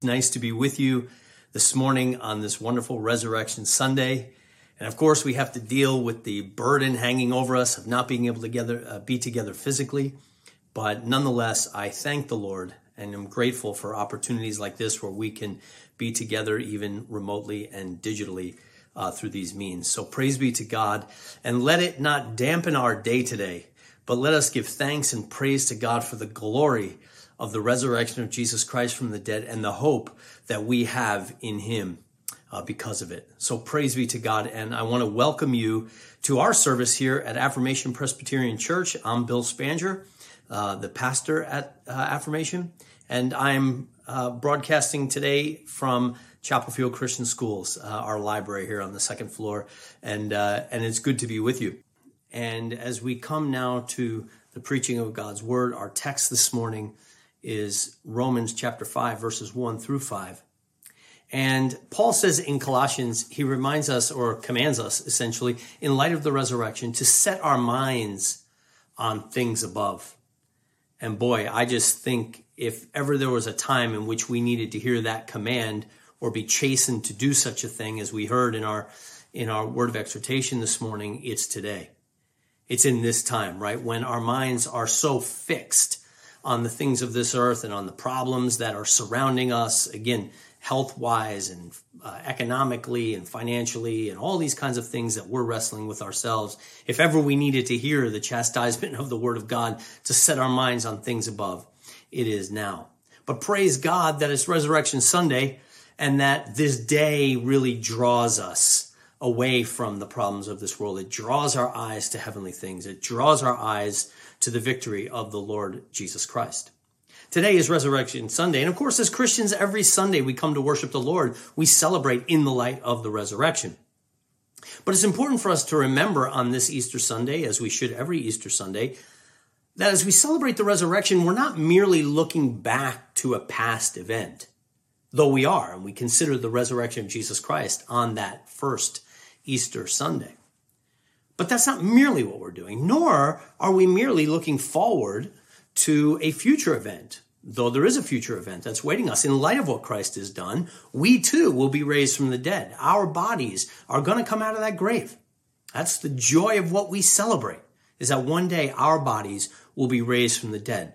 Nice to be with you this morning on this wonderful Resurrection Sunday. And of course, we have to deal with the burden hanging over us of not being able to uh, be together physically. But nonetheless, I thank the Lord and am grateful for opportunities like this where we can be together even remotely and digitally uh, through these means. So praise be to God and let it not dampen our day today, but let us give thanks and praise to God for the glory of the resurrection of Jesus Christ from the dead and the hope that we have in him uh, because of it. So praise be to God. And I want to welcome you to our service here at Affirmation Presbyterian Church. I'm Bill Spanger, uh, the pastor at uh, Affirmation, and I'm uh, broadcasting today from Chapel Field Christian Schools, uh, our library here on the second floor. And, uh, and it's good to be with you. And as we come now to the preaching of God's word, our text this morning is Romans chapter 5, verses 1 through 5. And Paul says in Colossians, he reminds us or commands us essentially, in light of the resurrection, to set our minds on things above. And boy, I just think if ever there was a time in which we needed to hear that command or be chastened to do such a thing as we heard in our in our word of exhortation this morning, it's today. It's in this time, right? When our minds are so fixed on the things of this earth and on the problems that are surrounding us, again, health wise and uh, economically and financially and all these kinds of things that we're wrestling with ourselves. If ever we needed to hear the chastisement of the word of God to set our minds on things above, it is now. But praise God that it's Resurrection Sunday and that this day really draws us away from the problems of this world. It draws our eyes to heavenly things. It draws our eyes to the victory of the Lord Jesus Christ. Today is Resurrection Sunday. And of course, as Christians, every Sunday we come to worship the Lord. We celebrate in the light of the resurrection. But it's important for us to remember on this Easter Sunday, as we should every Easter Sunday, that as we celebrate the resurrection, we're not merely looking back to a past event, though we are, and we consider the resurrection of Jesus Christ on that first Easter Sunday. But that's not merely what we're doing, nor are we merely looking forward to a future event. Though there is a future event that's waiting us in light of what Christ has done, we too will be raised from the dead. Our bodies are going to come out of that grave. That's the joy of what we celebrate is that one day our bodies will be raised from the dead.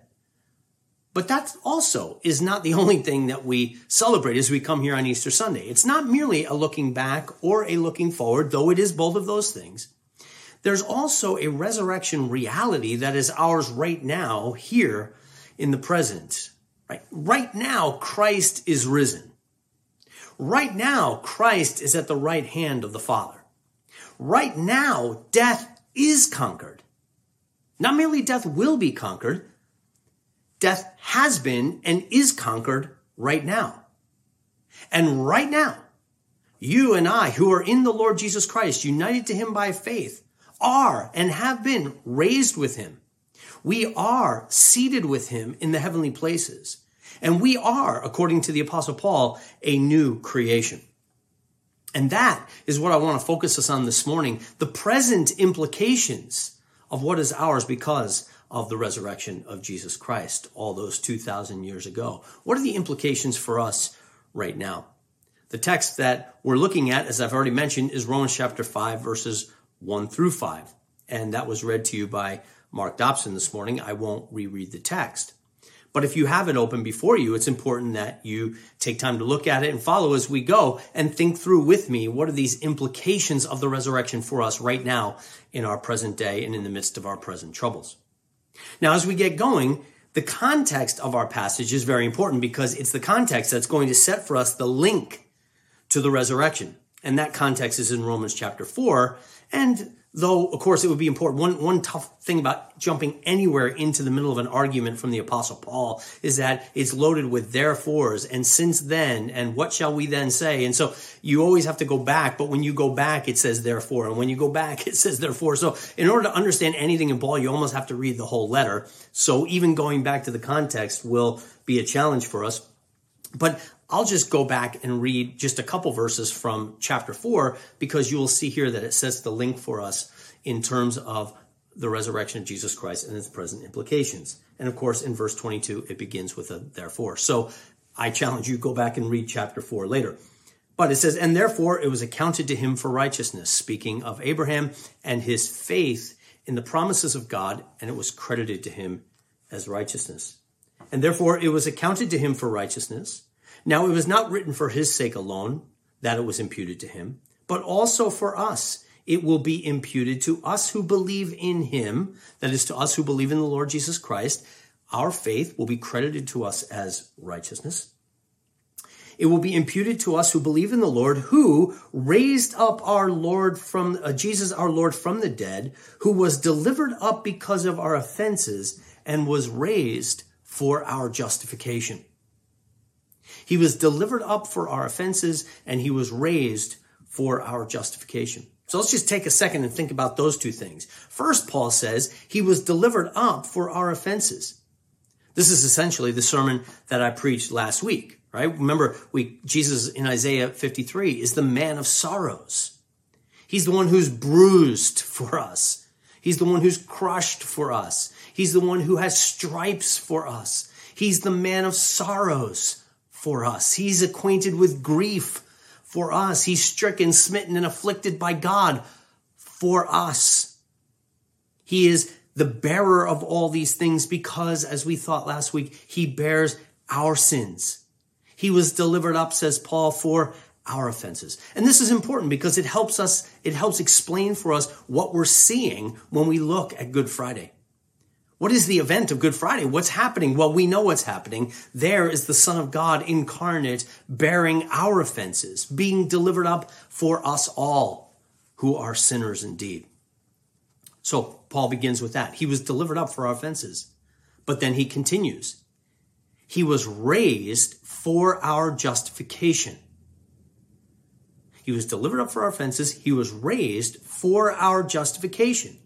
But that also is not the only thing that we celebrate as we come here on Easter Sunday. It's not merely a looking back or a looking forward, though it is both of those things. There's also a resurrection reality that is ours right now here in the present. Right? Right now, Christ is risen. Right now, Christ is at the right hand of the Father. Right now, death is conquered. Not merely death will be conquered, death has been and is conquered right now. And right now, you and I, who are in the Lord Jesus Christ, united to him by faith, are and have been raised with him. We are seated with him in the heavenly places. And we are, according to the apostle Paul, a new creation. And that is what I want to focus us on this morning. The present implications of what is ours because of the resurrection of Jesus Christ all those 2,000 years ago. What are the implications for us right now? The text that we're looking at, as I've already mentioned, is Romans chapter 5, verses 1 through 5. And that was read to you by Mark Dobson this morning. I won't reread the text. But if you have it open before you, it's important that you take time to look at it and follow as we go and think through with me what are these implications of the resurrection for us right now in our present day and in the midst of our present troubles. Now, as we get going, the context of our passage is very important because it's the context that's going to set for us the link to the resurrection. And that context is in Romans chapter 4 and though, of course, it would be important. One, one tough thing about jumping anywhere into the middle of an argument from the apostle Paul is that it's loaded with therefores and since then and what shall we then say? And so you always have to go back, but when you go back, it says therefore. And when you go back, it says therefore. So in order to understand anything in Paul, you almost have to read the whole letter. So even going back to the context will be a challenge for us. But I'll just go back and read just a couple verses from chapter 4 because you will see here that it sets the link for us in terms of the resurrection of Jesus Christ and its present implications. And of course, in verse 22, it begins with a therefore. So I challenge you, go back and read chapter 4 later. But it says, and therefore it was accounted to him for righteousness, speaking of Abraham and his faith in the promises of God, and it was credited to him as righteousness. And therefore it was accounted to him for righteousness. Now it was not written for his sake alone that it was imputed to him, but also for us. It will be imputed to us who believe in him, that is to us who believe in the Lord Jesus Christ. Our faith will be credited to us as righteousness. It will be imputed to us who believe in the Lord, who raised up our Lord from uh, Jesus, our Lord from the dead, who was delivered up because of our offenses and was raised for our justification. He was delivered up for our offenses and he was raised for our justification. So let's just take a second and think about those two things. First, Paul says he was delivered up for our offenses. This is essentially the sermon that I preached last week right? Remember, we, Jesus in Isaiah 53 is the man of sorrows. He's the one who's bruised for us. He's the one who's crushed for us. He's the one who has stripes for us. He's the man of sorrows for us. He's acquainted with grief for us. He's stricken, smitten, and afflicted by God for us. He is the bearer of all these things because, as we thought last week, he bears our sins. He was delivered up, says Paul, for our offenses. And this is important because it helps us, it helps explain for us what we're seeing when we look at Good Friday. What is the event of Good Friday? What's happening? Well, we know what's happening. There is the Son of God incarnate bearing our offenses, being delivered up for us all who are sinners indeed. So Paul begins with that. He was delivered up for our offenses. But then he continues. He was raised for our justification. He was delivered up for our offenses. He was raised for our justification.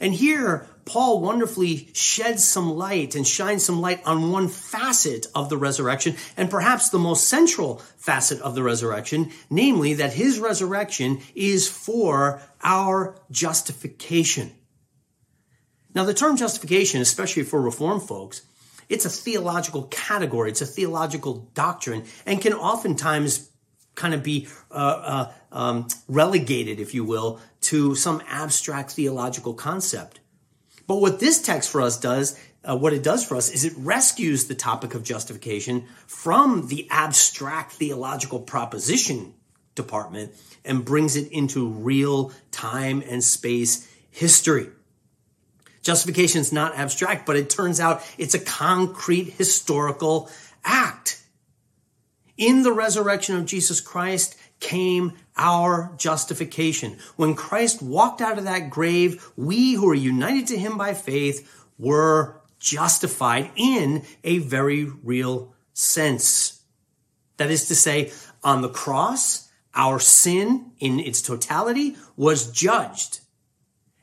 And here, Paul wonderfully sheds some light and shines some light on one facet of the resurrection, and perhaps the most central facet of the resurrection, namely that his resurrection is for our justification. Now, the term justification, especially for Reformed folks, it's a theological category. It's a theological doctrine and can oftentimes kind of be uh, uh, um, relegated, if you will, to some abstract theological concept. But what this text for us does, uh, what it does for us, is it rescues the topic of justification from the abstract theological proposition department and brings it into real time and space history. Justification is not abstract, but it turns out it's a concrete historical act. In the resurrection of Jesus Christ came our justification. When Christ walked out of that grave, we who are united to him by faith were justified in a very real sense. That is to say, on the cross, our sin in its totality was judged.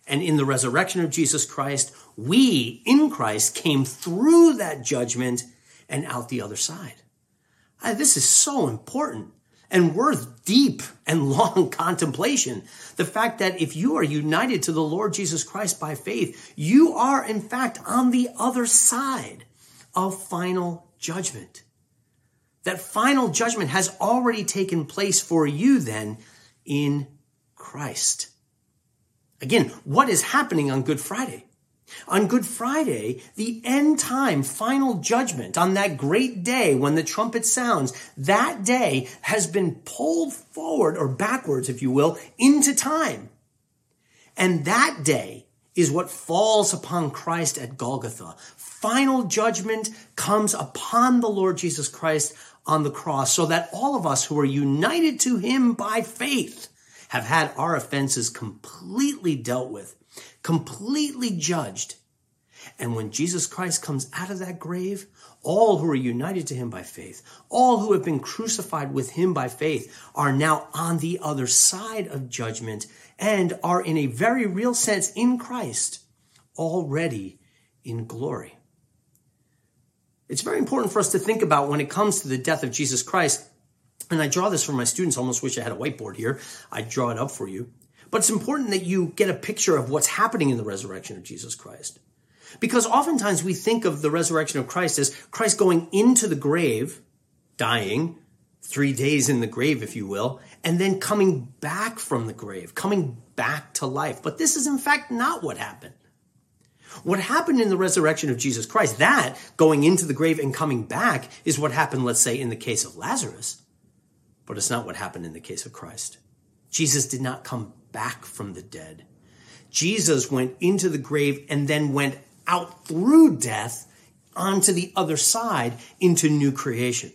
And in the resurrection of Jesus Christ, we in Christ came through that judgment and out the other side. This is so important and worth deep and long contemplation. The fact that if you are united to the Lord Jesus Christ by faith, you are in fact on the other side of final judgment. That final judgment has already taken place for you then in Christ. Again, what is happening on Good Friday? On Good Friday, the end time final judgment on that great day when the trumpet sounds, that day has been pulled forward or backwards, if you will, into time. And that day is what falls upon Christ at Golgotha. Final judgment comes upon the Lord Jesus Christ on the cross so that all of us who are united to him by faith have had our offenses completely dealt with, completely judged. And when Jesus Christ comes out of that grave, all who are united to him by faith, all who have been crucified with him by faith, are now on the other side of judgment and are in a very real sense in Christ already in glory. It's very important for us to think about when it comes to the death of Jesus Christ and I draw this for my students. almost wish I had a whiteboard here. I draw it up for you. But it's important that you get a picture of what's happening in the resurrection of Jesus Christ. Because oftentimes we think of the resurrection of Christ as Christ going into the grave dying, three days in the grave, if you will, and then coming back from the grave, coming back to life. But this is in fact not what happened. What happened in the resurrection of Jesus Christ, that going into the grave and coming back is what happened, let's say, in the case of Lazarus. But it's not what happened in the case of Christ. Jesus did not come back from the dead. Jesus went into the grave and then went out through death onto the other side into new creation.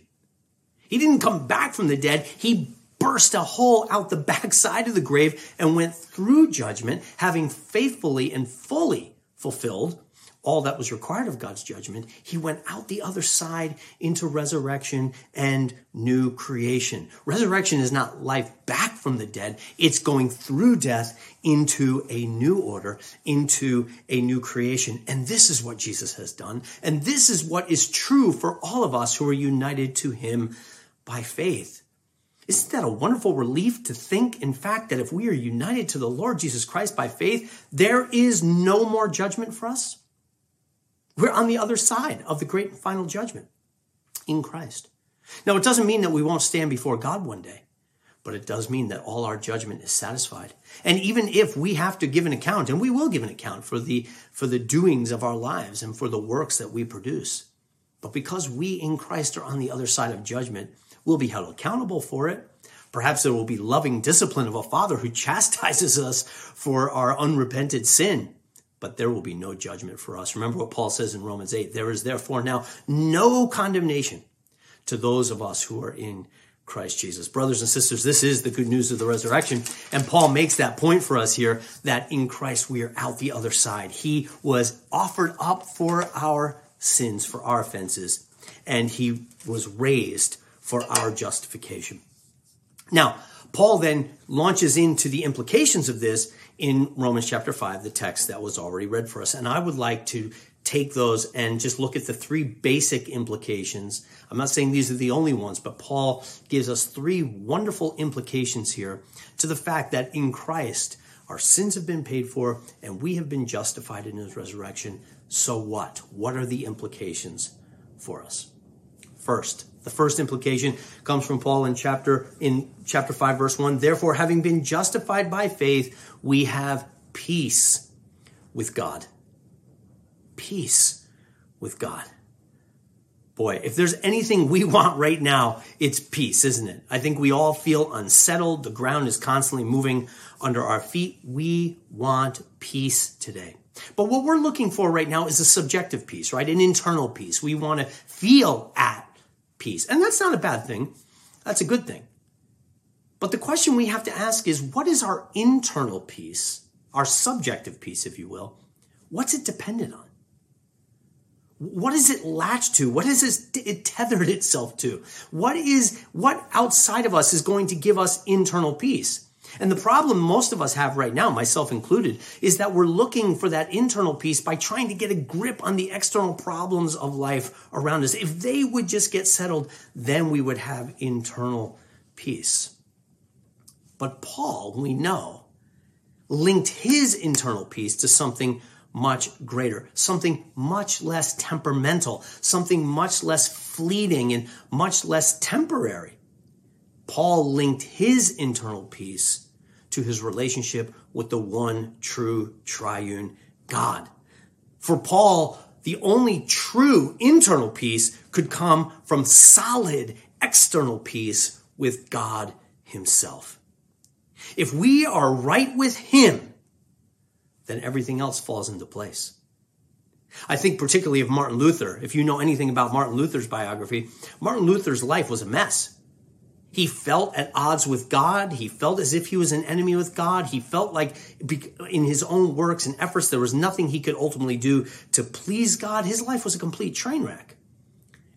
He didn't come back from the dead. He burst a hole out the backside of the grave and went through judgment, having faithfully and fully fulfilled all that was required of God's judgment, he went out the other side into resurrection and new creation. Resurrection is not life back from the dead. It's going through death into a new order, into a new creation. And this is what Jesus has done. And this is what is true for all of us who are united to him by faith. Isn't that a wonderful relief to think, in fact, that if we are united to the Lord Jesus Christ by faith, there is no more judgment for us? We're on the other side of the great and final judgment in Christ. Now, it doesn't mean that we won't stand before God one day, but it does mean that all our judgment is satisfied. And even if we have to give an account, and we will give an account for the, for the doings of our lives and for the works that we produce, but because we in Christ are on the other side of judgment, We'll be held accountable for it. Perhaps there will be loving discipline of a father who chastises us for our unrepented sin, but there will be no judgment for us. Remember what Paul says in Romans 8 there is therefore now no condemnation to those of us who are in Christ Jesus. Brothers and sisters, this is the good news of the resurrection. And Paul makes that point for us here that in Christ we are out the other side. He was offered up for our sins, for our offenses, and he was raised for our justification. Now, Paul then launches into the implications of this in Romans chapter 5, the text that was already read for us. And I would like to take those and just look at the three basic implications. I'm not saying these are the only ones, but Paul gives us three wonderful implications here to the fact that in Christ, our sins have been paid for and we have been justified in his resurrection. So what? What are the implications for us? First, the first implication comes from Paul in chapter in chapter 5 verse 1. Therefore, having been justified by faith, we have peace with God. Peace with God. Boy, if there's anything we want right now, it's peace, isn't it? I think we all feel unsettled. The ground is constantly moving under our feet. We want peace today. But what we're looking for right now is a subjective peace, right? An internal peace. We want to feel at peace. And that's not a bad thing. That's a good thing. But the question we have to ask is what is our internal peace, our subjective peace, if you will? What's it dependent on? What is it latched to? What is it tethered itself to? What is, what outside of us is going to give us internal peace? And the problem most of us have right now, myself included, is that we're looking for that internal peace by trying to get a grip on the external problems of life around us. If they would just get settled, then we would have internal peace. But Paul, we know, linked his internal peace to something much greater, something much less temperamental, something much less fleeting and much less temporary. Paul linked his internal peace to his relationship with the one true triune God. For Paul, the only true internal peace could come from solid external peace with God himself. If we are right with him, then everything else falls into place. I think particularly of Martin Luther. If you know anything about Martin Luther's biography, Martin Luther's life was a mess. He felt at odds with God. He felt as if he was an enemy with God. He felt like in his own works and efforts, there was nothing he could ultimately do to please God. His life was a complete train wreck.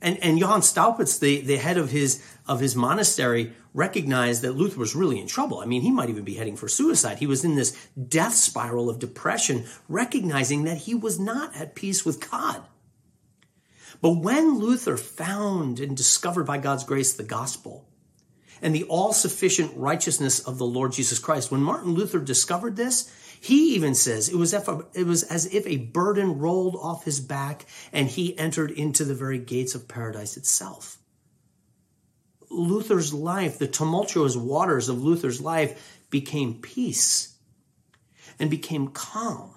And, and Johann Staupitz, the, the head of his, of his monastery, recognized that Luther was really in trouble. I mean, he might even be heading for suicide. He was in this death spiral of depression, recognizing that he was not at peace with God. But when Luther found and discovered by God's grace the gospel, and the all sufficient righteousness of the Lord Jesus Christ. When Martin Luther discovered this, he even says it was, it was as if a burden rolled off his back and he entered into the very gates of paradise itself. Luther's life, the tumultuous waters of Luther's life, became peace and became calm.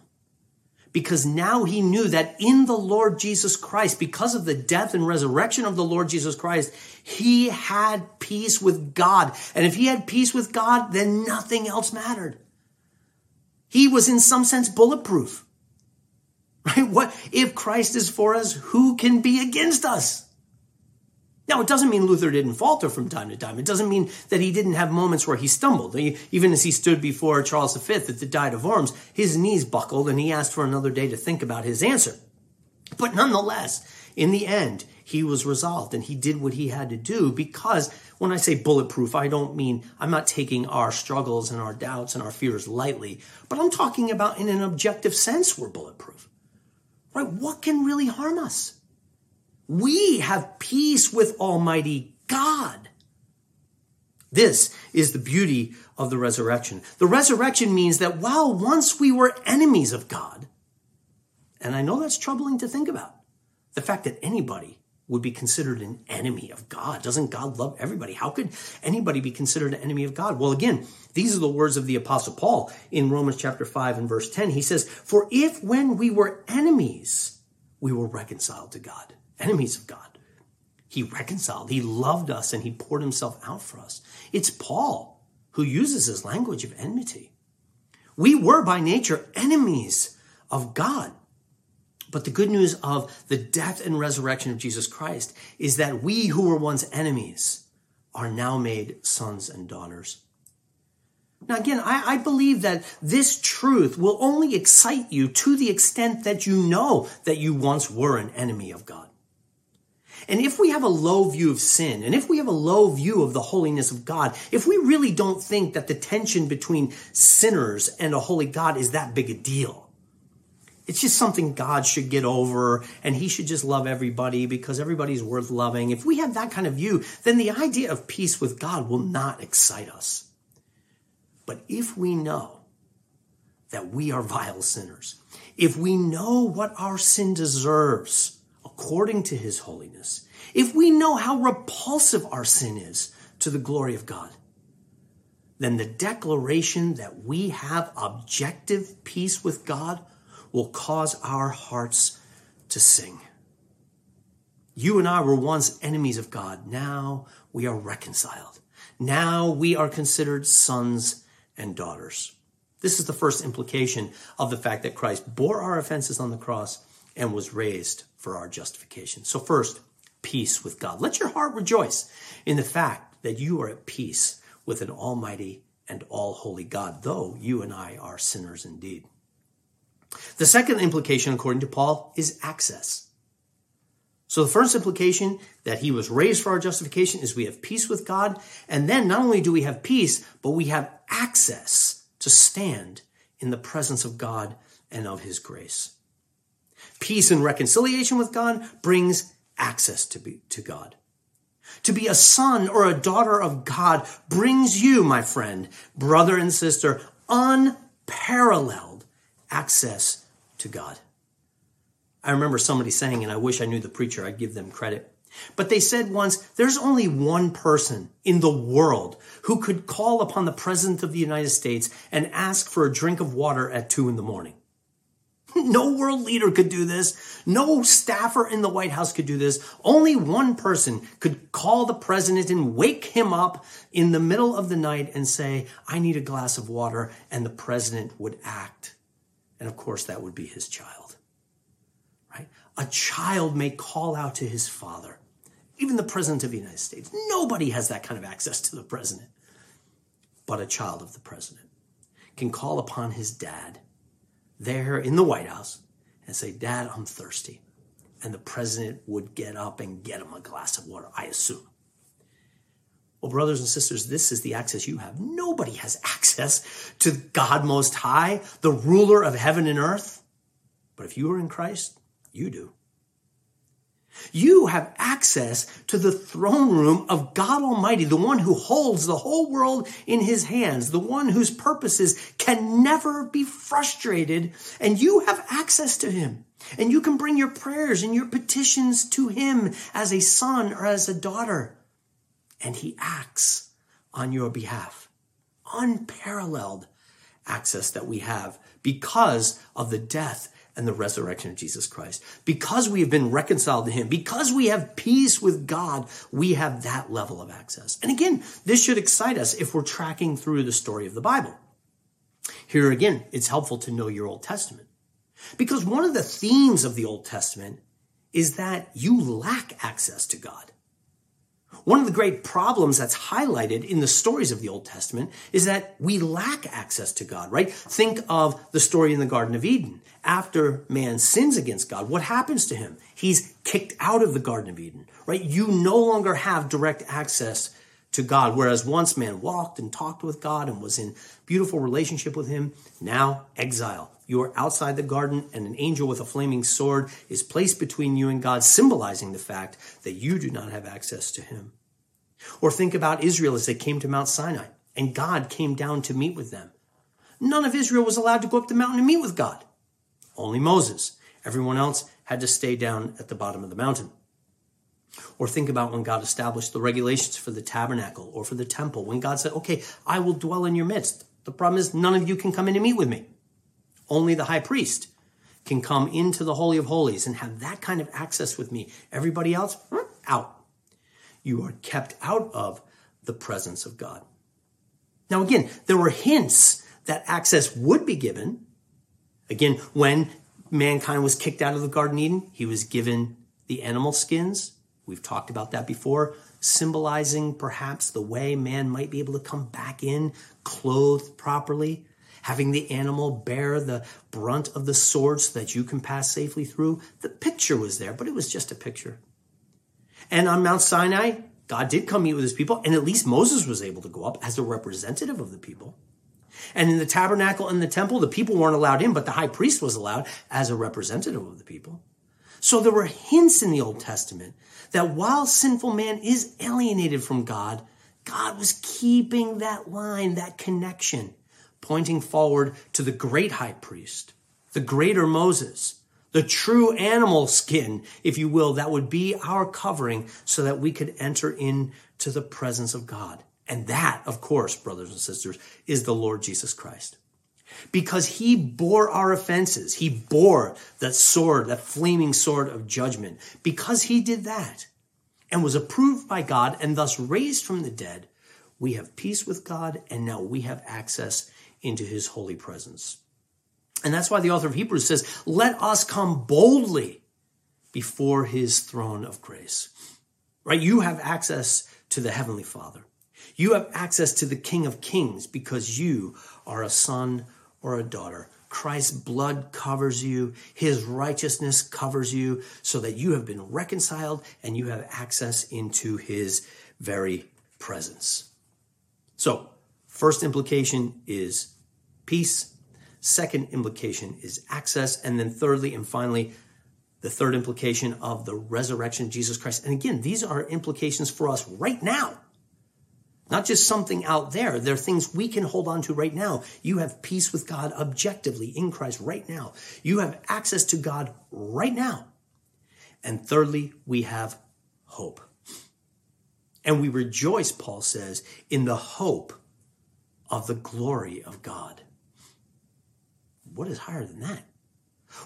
Because now he knew that in the Lord Jesus Christ, because of the death and resurrection of the Lord Jesus Christ, he had peace with God. And if he had peace with God, then nothing else mattered. He was in some sense bulletproof. Right? What if Christ is for us? Who can be against us? Now, it doesn't mean Luther didn't falter from time to time. It doesn't mean that he didn't have moments where he stumbled. even as he stood before Charles V at the Diet of Worms, his knees buckled and he asked for another day to think about his answer. But nonetheless, in the end, he was resolved and he did what he had to do because when I say bulletproof, I don't mean I'm not taking our struggles and our doubts and our fears lightly, but I'm talking about in an objective sense, we're bulletproof. Right? What can really harm us? We have peace with Almighty God. This is the beauty of the resurrection. The resurrection means that while once we were enemies of God, and I know that's troubling to think about, the fact that anybody would be considered an enemy of God. Doesn't God love everybody? How could anybody be considered an enemy of God? Well, again, these are the words of the apostle Paul in Romans chapter 5 and verse 10. He says, For if when we were enemies, we were reconciled to God, enemies of God, he reconciled, he loved us, and he poured himself out for us. It's Paul who uses his language of enmity. We were by nature enemies of God. But the good news of the death and resurrection of Jesus Christ is that we who were once enemies are now made sons and daughters. Now, again, I, I, believe that this truth will only excite you to the extent that you know that you once were an enemy of God. And if we have a low view of sin, and if we have a low view of the holiness of God, if we really don't think that the tension between sinners and a holy God is that big a deal, it's just something God should get over and he should just love everybody because everybody's worth loving. If we have that kind of view, then the idea of peace with God will not excite us. But if we know that we are vile sinners, if we know what our sin deserves according to his holiness, if we know how repulsive our sin is to the glory of God, then the declaration that we have objective peace with God will cause our hearts to sing. You and I were once enemies of God. Now we are reconciled. Now we are considered sons and daughters. This is the first implication of the fact that Christ bore our offenses on the cross and was raised for our justification. So, first, peace with God. Let your heart rejoice in the fact that you are at peace with an almighty and all holy God, though you and I are sinners indeed. The second implication, according to Paul, is access. So the first implication that he was raised for our justification is we have peace with God. And then not only do we have peace, but we have access to stand in the presence of God and of his grace. Peace and reconciliation with God brings access to, be, to God. To be a son or a daughter of God brings you, my friend, brother and sister, unparalleled access to God. I remember somebody saying, and I wish I knew the preacher, I'd give them credit. But they said once, there's only one person in the world who could call upon the President of the United States and ask for a drink of water at two in the morning. No world leader could do this. No staffer in the White House could do this. Only one person could call the president and wake him up in the middle of the night and say, I need a glass of water. And the president would act. And of course, that would be his child, right? A child may call out to his father. Even the president of the United States. Nobody has that kind of access to the president. But a child of the president can call upon his dad there in the White House and say, Dad, I'm thirsty. And the president would get up and get him a glass of water, I assume. Well, brothers and sisters, this is the access you have. Nobody has access to God Most High, the ruler of heaven and earth. But if you are in Christ, you do. You have access to the throne room of God Almighty, the one who holds the whole world in his hands, the one whose purposes can never be frustrated, and you have access to him. And you can bring your prayers and your petitions to him as a son or as a daughter and he acts on your behalf. Unparalleled access that we have because of the death and the resurrection of Jesus Christ. Because we have been reconciled to him, because we have peace with God, we have that level of access. And again, this should excite us if we're tracking through the story of the Bible. Here again, it's helpful to know your Old Testament. Because one of the themes of the Old Testament is that you lack access to God. One of the great problems that's highlighted in the stories of the Old Testament is that we lack access to God, right? Think of the story in the Garden of Eden. After man sins against God, what happens to him? He's kicked out of the Garden of Eden, right? You no longer have direct access to God. Whereas once man walked and talked with God and was in beautiful relationship with him, now exile. You are outside the garden and an angel with a flaming sword is placed between you and God, symbolizing the fact that you do not have access to him. Or think about Israel as they came to Mount Sinai and God came down to meet with them. None of Israel was allowed to go up the mountain and meet with God. Only Moses. Everyone else had to stay down at the bottom of the mountain. Or think about when God established the regulations for the tabernacle or for the temple, when God said, okay, I will dwell in your midst. The problem is none of you can come in and meet with me. Only the high priest can come into the Holy of Holies and have that kind of access with me. Everybody else, out. You are kept out of the presence of God. Now, again, there were hints that access would be given. Again, when mankind was kicked out of the Garden Eden, he was given the animal skins. We've talked about that before, symbolizing perhaps the way man might be able to come back in clothed properly having the animal bear the brunt of the sword so that you can pass safely through. The picture was there, but it was just a picture. And on Mount Sinai, God did come meet with his people, and at least Moses was able to go up as a representative of the people. And in the tabernacle and the temple, the people weren't allowed in, but the high priest was allowed as a representative of the people. So there were hints in the Old Testament that while sinful man is alienated from God, God was keeping that line, that connection pointing forward to the great high priest, the greater Moses, the true animal skin, if you will, that would be our covering so that we could enter into the presence of God. And that, of course, brothers and sisters, is the Lord Jesus Christ. Because he bore our offenses. He bore that sword, that flaming sword of judgment. Because he did that and was approved by God and thus raised from the dead, we have peace with God and now we have access into his holy presence. And that's why the author of Hebrews says, let us come boldly before his throne of grace. Right? You have access to the heavenly father. You have access to the king of kings because you are a son or a daughter. Christ's blood covers you. His righteousness covers you so that you have been reconciled and you have access into his very presence. So, first implication is peace. Second implication is access. And then thirdly and finally, the third implication of the resurrection of Jesus Christ. And again, these are implications for us right now. Not just something out there. There are things we can hold on to right now. You have peace with God objectively in Christ right now. You have access to God right now. And thirdly, we have hope. And we rejoice, Paul says, in the hope of the glory of God what is higher than that?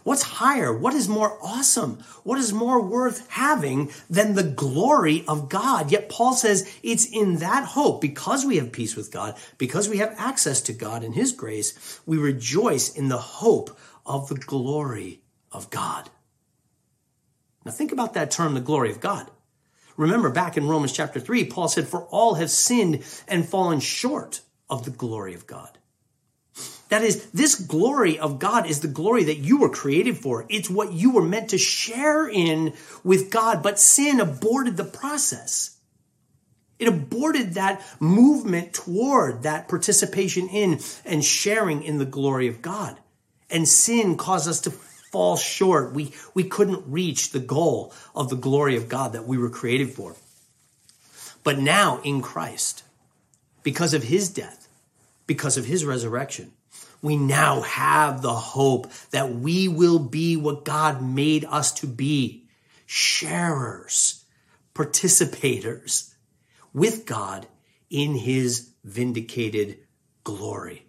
What's higher? What is more awesome? What is more worth having than the glory of God? Yet Paul says it's in that hope, because we have peace with God, because we have access to God and His grace, we rejoice in the hope of the glory of God. Now think about that term, the glory of God. Remember back in Romans chapter 3, Paul said, For all have sinned and fallen short of the glory of God. That is, this glory of God is the glory that you were created for. It's what you were meant to share in with God, but sin aborted the process. It aborted that movement toward that participation in and sharing in the glory of God. And sin caused us to fall short. We, we couldn't reach the goal of the glory of God that we were created for. But now in Christ, because of his death, because of his resurrection, we now have the hope that we will be what God made us to be sharers, participators. with God in his vindicated glory.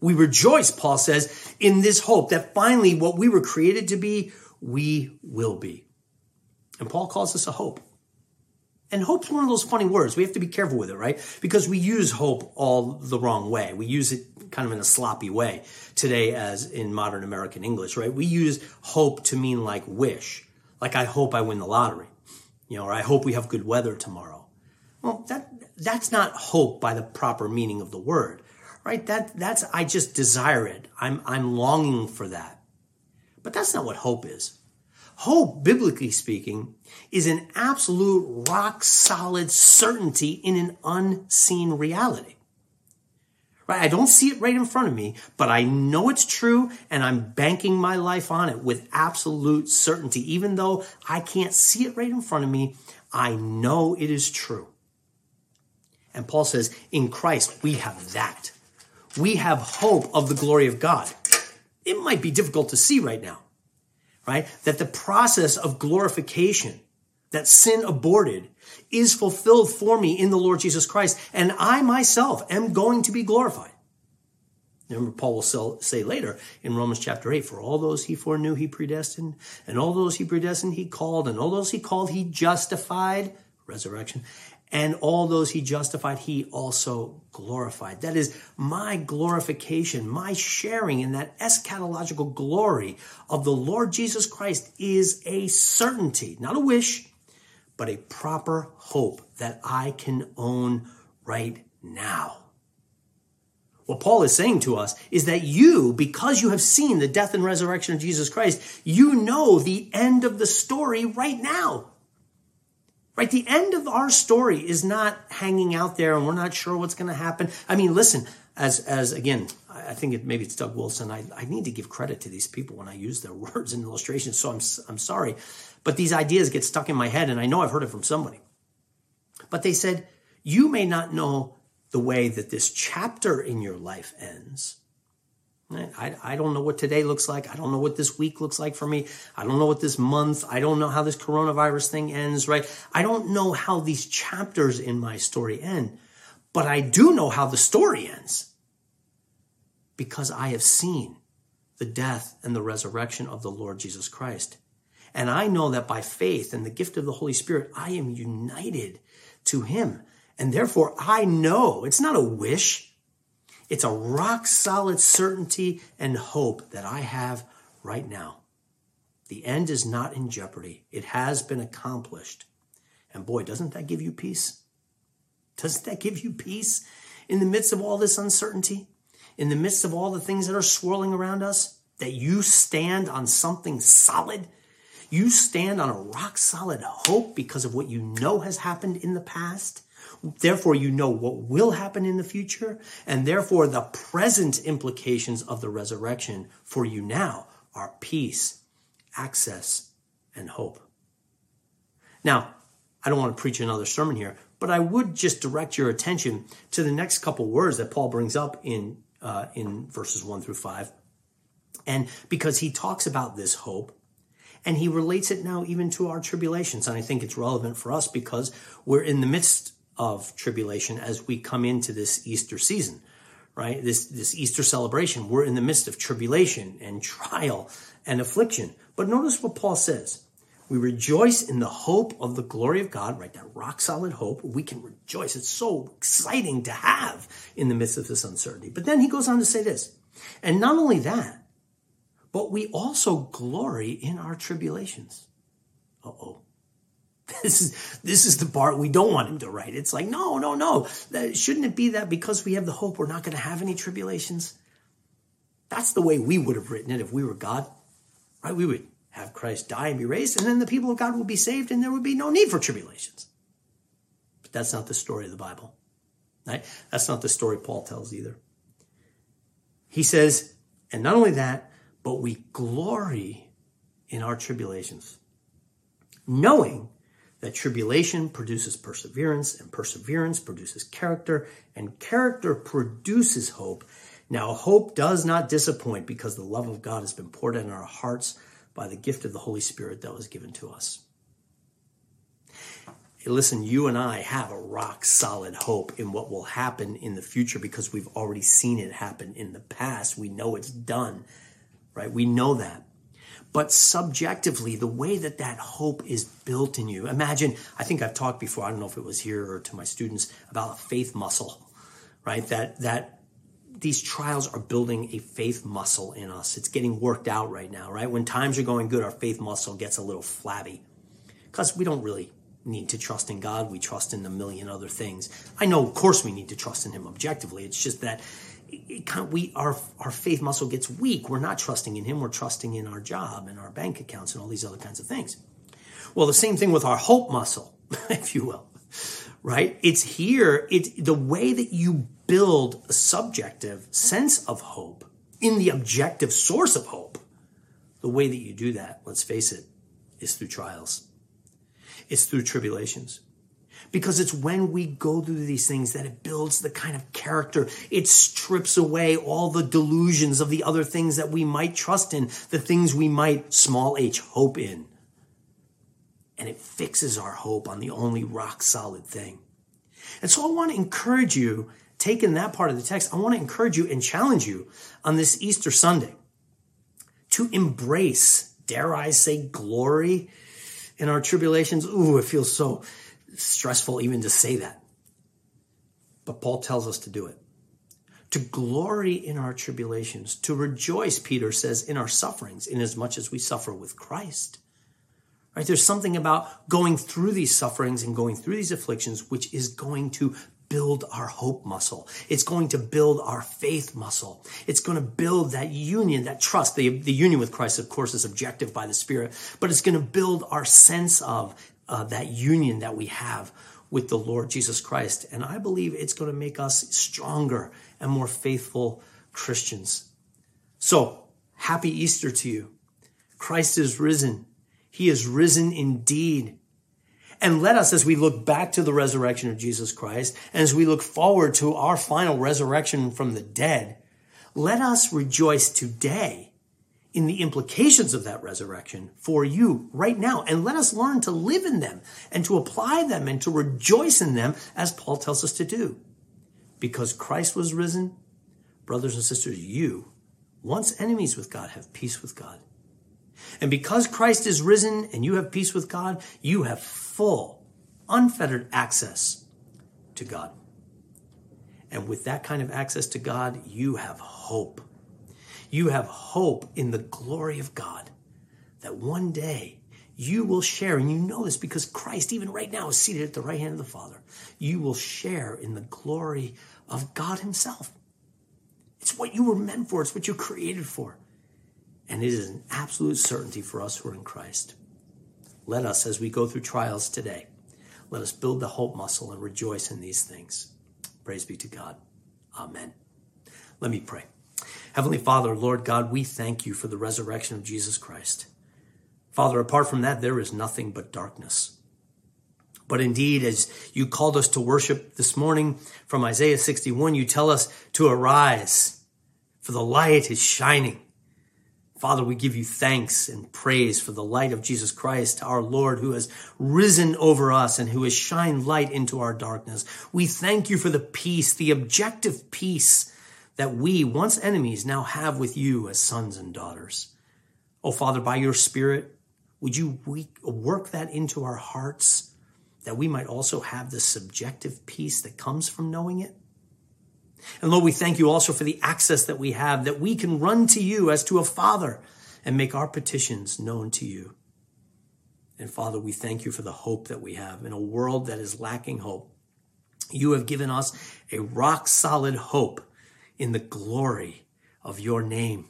We rejoice, Paul says, in this hope that finally what we were created to be, we will be. And Paul calls this a hope. And hope's one of those funny words. We have to be careful with it, right? Because we use hope all the wrong way. We use it kind of in a sloppy way today as in modern American English, right? We use hope to mean like wish. Like I hope I win the lottery. You know, or I hope we have good weather tomorrow. Well, that that's not hope by the proper meaning of the word. Right? That that's I just desire it. I'm I'm longing for that. But that's not what hope is. Hope, biblically speaking, is an absolute rock solid certainty in an unseen reality. Right? I don't see it right in front of me, but I know it's true and I'm banking my life on it with absolute certainty. Even though I can't see it right in front of me, I know it is true. And Paul says, in Christ, we have that. We have hope of the glory of God. It might be difficult to see right now right? That the process of glorification, that sin aborted, is fulfilled for me in the Lord Jesus Christ. And I myself am going to be glorified. Remember, Paul will say later in Romans chapter 8, for all those he foreknew, he predestined, and all those he predestined, he called, and all those he called, he justified, resurrection, and all those he justified, he also glorified. That is my glorification, my sharing in that eschatological glory of the Lord Jesus Christ is a certainty, not a wish, but a proper hope that I can own right now. What Paul is saying to us is that you, because you have seen the death and resurrection of Jesus Christ, you know the end of the story right now. Right? The end of our story is not hanging out there and we're not sure what's going to happen. I mean, listen, as, as again, I think it, maybe it's Doug Wilson. I, I need to give credit to these people when I use their words and illustrations. So I'm, I'm sorry. But these ideas get stuck in my head and I know I've heard it from somebody. But they said, you may not know the way that this chapter in your life ends, eh, I, I don't know what today looks like. I don't know what this week looks like for me. I don't know what this month, I don't know how this coronavirus thing ends, right? I don't know how these chapters in my story end, but I do know how the story ends because I have seen the death and the resurrection of the Lord Jesus Christ. And I know that by faith and the gift of the Holy Spirit, I am united to him. And therefore I know it's not a wish. It's a rock solid certainty and hope that I have right now. The end is not in jeopardy. It has been accomplished. And boy, doesn't that give you peace? Doesn't that give you peace in the midst of all this uncertainty? In the midst of all the things that are swirling around us? That you stand on something solid? You stand on a rock solid hope because of what you know has happened in the past? Therefore, you know what will happen in the future, and therefore the present implications of the resurrection for you now are peace, access, and hope. Now, I don't want to preach another sermon here, but I would just direct your attention to the next couple words that Paul brings up in uh, in verses one through five, and because he talks about this hope, and he relates it now even to our tribulations, and I think it's relevant for us because we're in the midst of tribulation as we come into this Easter season, right? This, this Easter celebration. We're in the midst of tribulation and trial and affliction. But notice what Paul says. We rejoice in the hope of the glory of God, right? That rock solid hope. We can rejoice. It's so exciting to have in the midst of this uncertainty. But then he goes on to say this. And not only that, but we also glory in our tribulations. Uh oh. This is this is the part we don't want him to write. It's like, no, no, no. Shouldn't it be that because we have the hope we're not going to have any tribulations? That's the way we would have written it if we were God. Right? We would have Christ die and be raised, and then the people of God would be saved, and there would be no need for tribulations. But that's not the story of the Bible. Right? That's not the story Paul tells either. He says, and not only that, but we glory in our tribulations, knowing that tribulation produces perseverance, and perseverance produces character, and character produces hope. Now, hope does not disappoint because the love of God has been poured in our hearts by the gift of the Holy Spirit that was given to us. listen, you and I have a rock solid hope in what will happen in the future because we've already seen it happen in the past. We know it's done, right? We know that. But subjectively, the way that that hope is built in you, imagine, I think I've talked before, I don't know if it was here or to my students, about a faith muscle, right? That, that these trials are building a faith muscle in us. It's getting worked out right now, right? When times are going good, our faith muscle gets a little flabby because we don't really need to trust in God. We trust in a million other things. I know, of course, we need to trust in Him objectively. It's just that we our our faith muscle gets weak. We're not trusting in Him. We're trusting in our job and our bank accounts and all these other kinds of things. Well, the same thing with our hope muscle, if you will, right? It's here. It's the way that you build a subjective sense of hope in the objective source of hope. The way that you do that, let's face it, is through trials. It's through tribulations. Because it's when we go through these things that it builds the kind of character. It strips away all the delusions of the other things that we might trust in, the things we might, small h, hope in. And it fixes our hope on the only rock solid thing. And so I want to encourage you, taking that part of the text, I want to encourage you and challenge you on this Easter Sunday to embrace, dare I say, glory in our tribulations. Ooh, it feels so stressful even to say that. But Paul tells us to do it. To glory in our tribulations, to rejoice, Peter says, in our sufferings, inasmuch as much as we suffer with Christ. Right? There's something about going through these sufferings and going through these afflictions, which is going to build our hope muscle. It's going to build our faith muscle. It's going to build that union, that trust. The, the union with Christ, of course, is objective by the Spirit, but it's going to build our sense of uh, that union that we have with the Lord Jesus Christ. And I believe it's going to make us stronger and more faithful Christians. So, happy Easter to you. Christ is risen. He is risen indeed. And let us, as we look back to the resurrection of Jesus Christ, and as we look forward to our final resurrection from the dead, let us rejoice today in the implications of that resurrection for you right now. And let us learn to live in them and to apply them and to rejoice in them as Paul tells us to do. Because Christ was risen, brothers and sisters, you, once enemies with God, have peace with God. And because Christ is risen and you have peace with God, you have full, unfettered access to God. And with that kind of access to God, you have hope. You have hope in the glory of God that one day you will share, and you know this because Christ, even right now, is seated at the right hand of the Father. You will share in the glory of God Himself. It's what you were meant for, it's what you're created for. And it is an absolute certainty for us who are in Christ. Let us, as we go through trials today, let us build the hope muscle and rejoice in these things. Praise be to God. Amen. Let me pray. Heavenly Father, Lord God, we thank you for the resurrection of Jesus Christ. Father, apart from that, there is nothing but darkness. But indeed, as you called us to worship this morning from Isaiah 61, you tell us to arise, for the light is shining Father, we give you thanks and praise for the light of Jesus Christ, our Lord, who has risen over us and who has shined light into our darkness. We thank you for the peace, the objective peace that we, once enemies, now have with you as sons and daughters. Oh, Father, by your Spirit, would you work that into our hearts that we might also have the subjective peace that comes from knowing it? And Lord, we thank you also for the access that we have, that we can run to you as to a father and make our petitions known to you. And Father, we thank you for the hope that we have in a world that is lacking hope. You have given us a rock solid hope in the glory of your name.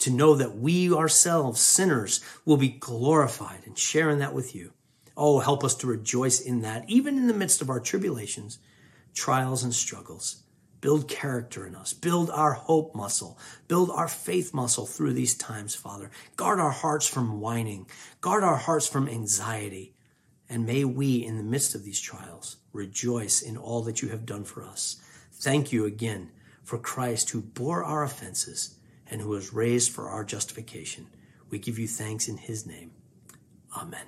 To know that we ourselves, sinners, will be glorified and sharing that with you. Oh, help us to rejoice in that, even in the midst of our tribulations, trials, and struggles. Build character in us. Build our hope muscle. Build our faith muscle through these times, Father. Guard our hearts from whining. Guard our hearts from anxiety. And may we, in the midst of these trials, rejoice in all that you have done for us. Thank you again for Christ who bore our offenses and who was raised for our justification. We give you thanks in his name. Amen.